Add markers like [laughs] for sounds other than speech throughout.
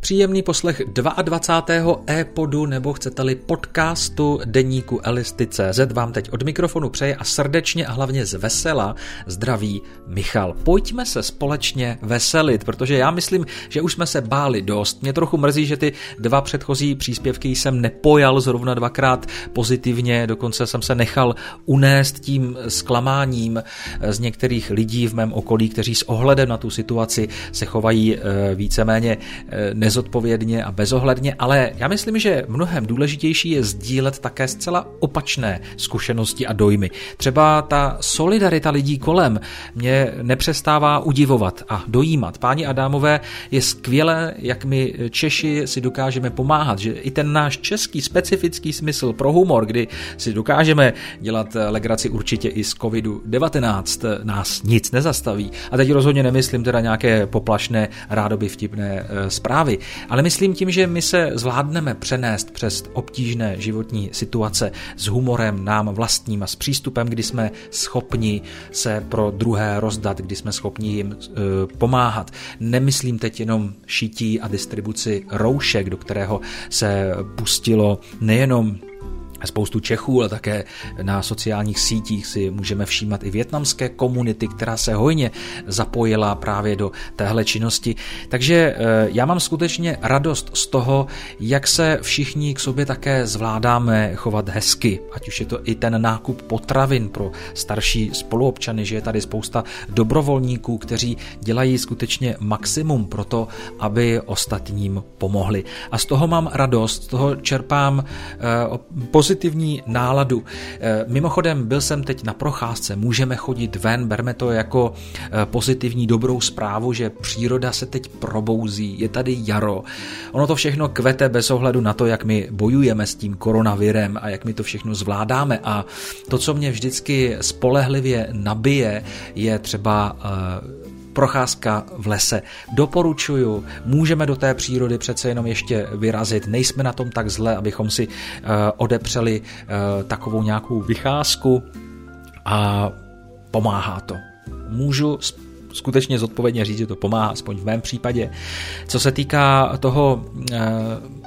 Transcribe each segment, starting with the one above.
Příjemný poslech 22. e-podu nebo chcete-li podcastu deníku Elisty.cz vám teď od mikrofonu přeje a srdečně a hlavně z vesela zdraví Michal. Pojďme se společně veselit, protože já myslím, že už jsme se báli dost. Mě trochu mrzí, že ty dva předchozí příspěvky jsem nepojal zrovna dvakrát pozitivně, dokonce jsem se nechal unést tím zklamáním z některých lidí v mém okolí, kteří s ohledem na tu situaci se chovají eh, víceméně ne nezodpovědně a bezohledně, ale já myslím, že mnohem důležitější je sdílet také zcela opačné zkušenosti a dojmy. Třeba ta solidarita lidí kolem mě nepřestává udivovat a dojímat. Páni Adámové je skvělé, jak my Češi si dokážeme pomáhat, že i ten náš český specifický smysl pro humor, kdy si dokážeme dělat legraci určitě i z covidu-19, nás nic nezastaví. A teď rozhodně nemyslím teda nějaké poplašné, rádoby vtipné eh, zprávy, ale myslím tím, že my se zvládneme přenést přes obtížné životní situace s humorem nám vlastním a s přístupem, kdy jsme schopni se pro druhé rozdat, kdy jsme schopni jim e, pomáhat. Nemyslím teď jenom šití a distribuci roušek, do kterého se pustilo nejenom spoustu Čechů, ale také na sociálních sítích si můžeme všímat i větnamské komunity, která se hojně zapojila právě do téhle činnosti. Takže eh, já mám skutečně radost z toho, jak se všichni k sobě také zvládáme chovat hezky, ať už je to i ten nákup potravin pro starší spoluobčany, že je tady spousta dobrovolníků, kteří dělají skutečně maximum pro to, aby ostatním pomohli. A z toho mám radost, z toho čerpám uh, pozitivní náladu. Eh, mimochodem, byl jsem teď na procházce, můžeme chodit ven, berme to jako eh, pozitivní dobrou zprávu, že příroda se teď probouzí, je tady jaro. Ono to všechno kvete bez ohledu na to, jak my bojujeme s tím koronavirem a jak my to všechno zvládáme. A to, co mě vždycky spolehlivě nabije, je třeba uh, procházka v lese. Doporučuju, můžeme do té přírody přece jenom ještě vyrazit, nejsme na tom tak zle, abychom si uh, odepřeli uh, takovou nějakou vycházku a pomáhá to. Můžu skutečně zodpovědně říct, že to pomáhá, aspoň v mém případě. Co se týká toho e,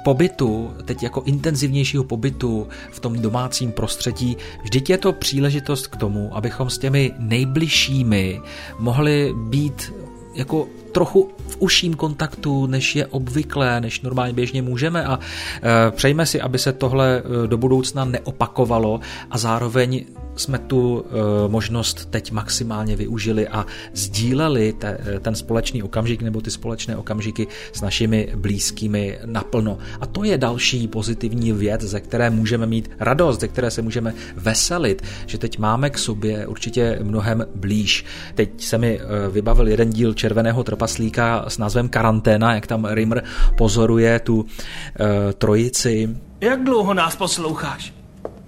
pobytu, teď jako intenzivnějšího pobytu v tom domácím prostředí, vždyť je to příležitost k tomu, abychom s těmi nejbližšími mohli být jako trochu v užším kontaktu, než je obvyklé, než normálně běžně můžeme a e, přejme si, aby se tohle e, do budoucna neopakovalo a zároveň jsme tu e, možnost teď maximálně využili a sdíleli te, ten společný okamžik nebo ty společné okamžiky s našimi blízkými naplno. A to je další pozitivní věc, ze které můžeme mít radost, ze které se můžeme veselit, že teď máme k sobě určitě mnohem blíž. Teď se mi vybavil jeden díl Červeného trpa trpaslíka s názvem Karanténa, jak tam Rimmer pozoruje tu trojici. Jak dlouho nás posloucháš?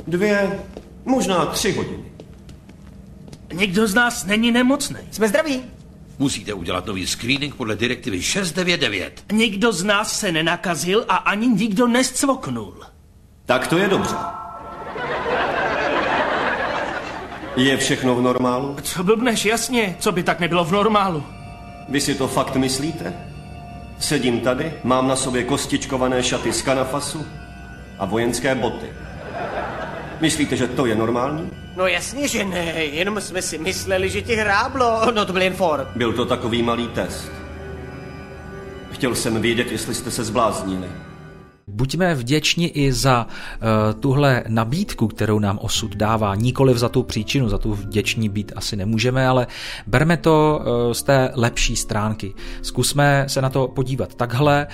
Dvě, možná tři hodiny. Nikdo z nás není nemocný. Jsme zdraví. Musíte udělat nový screening podle direktivy 699. Nikdo z nás se nenakazil a ani nikdo nescvoknul. Tak to je dobře. Je všechno v normálu? Co blbneš, jasně, co by tak nebylo v normálu. Vy si to fakt myslíte? Sedím tady, mám na sobě kostičkované šaty z kanafasu a vojenské boty. Myslíte, že to je normální? No jasně, že ne, jenom jsme si mysleli, že ti hráblo, no to byl jen for. Byl to takový malý test. Chtěl jsem vědět, jestli jste se zbláznili. Buďme vděční i za uh, tuhle nabídku, kterou nám osud dává, nikoliv za tu příčinu, za tu vděční být asi nemůžeme, ale berme to uh, z té lepší stránky. Zkusme se na to podívat takhle.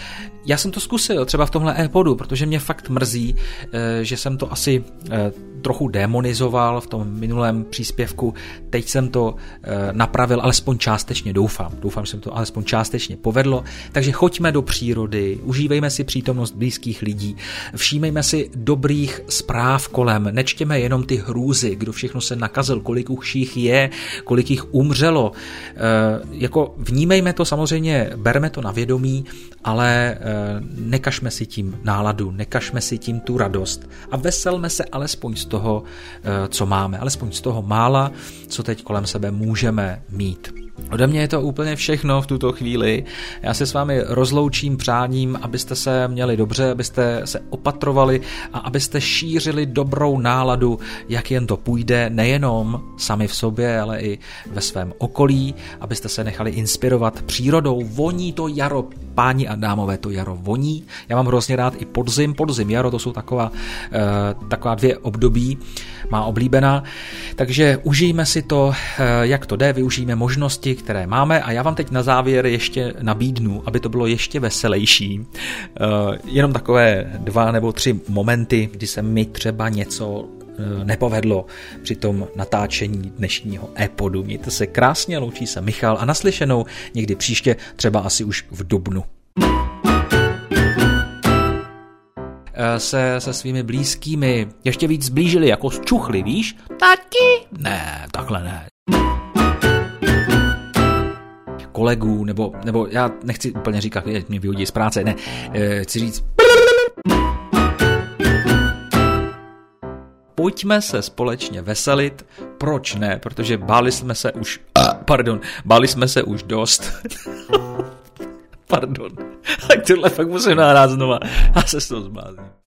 Já jsem to zkusil třeba v tomhle e-podu, protože mě fakt mrzí, uh, že jsem to asi trochu demonizoval v tom minulém příspěvku. Teď jsem to napravil, alespoň částečně doufám. Doufám, že jsem to alespoň částečně povedlo. Takže choďme do přírody, užívejme si přítomnost blízkých blízkých lidí. Všímejme si dobrých zpráv kolem, nečtěme jenom ty hrůzy, kdo všechno se nakazil, kolik už jich je, kolik jich umřelo. E, jako vnímejme to samozřejmě, berme to na vědomí, ale e, nekažme si tím náladu, nekažme si tím tu radost a veselme se alespoň z toho, e, co máme, alespoň z toho mála, co teď kolem sebe můžeme mít. Ode mě je to úplně všechno v tuto chvíli. Já se s vámi rozloučím přáním, abyste se měli dobře, abyste se opatrovali a abyste šířili dobrou náladu, jak jen to půjde, nejenom sami v sobě, ale i ve svém okolí, abyste se nechali inspirovat přírodou. Voní to jaro, páni a dámové, to jaro voní. Já mám hrozně rád i podzim, podzim, jaro, to jsou taková, eh, taková dvě období, má oblíbená. Takže užijme si to, eh, jak to jde, využijeme možnosti, které máme a já vám teď na závěr ještě nabídnu, aby to bylo ještě veselější. Uh, jenom takové dva nebo tři momenty, kdy se mi třeba něco uh, nepovedlo při tom natáčení dnešního e-podu. Mějte se krásně, loučí se Michal a naslyšenou někdy příště, třeba asi už v Dubnu eh, se se svými blízkými ještě víc zblížili jako zčuchli, víš? Tati? Ne, takhle ne kolegů, nebo, nebo já nechci úplně říkat, že mě vyhodí z práce, ne, eh, chci říct pojďme se společně veselit. Proč ne? Protože báli jsme se už, pardon, báli jsme se už dost. [laughs] pardon. [laughs] Tak tohle fakt musím nahrát znova. Já se z toho zblázním.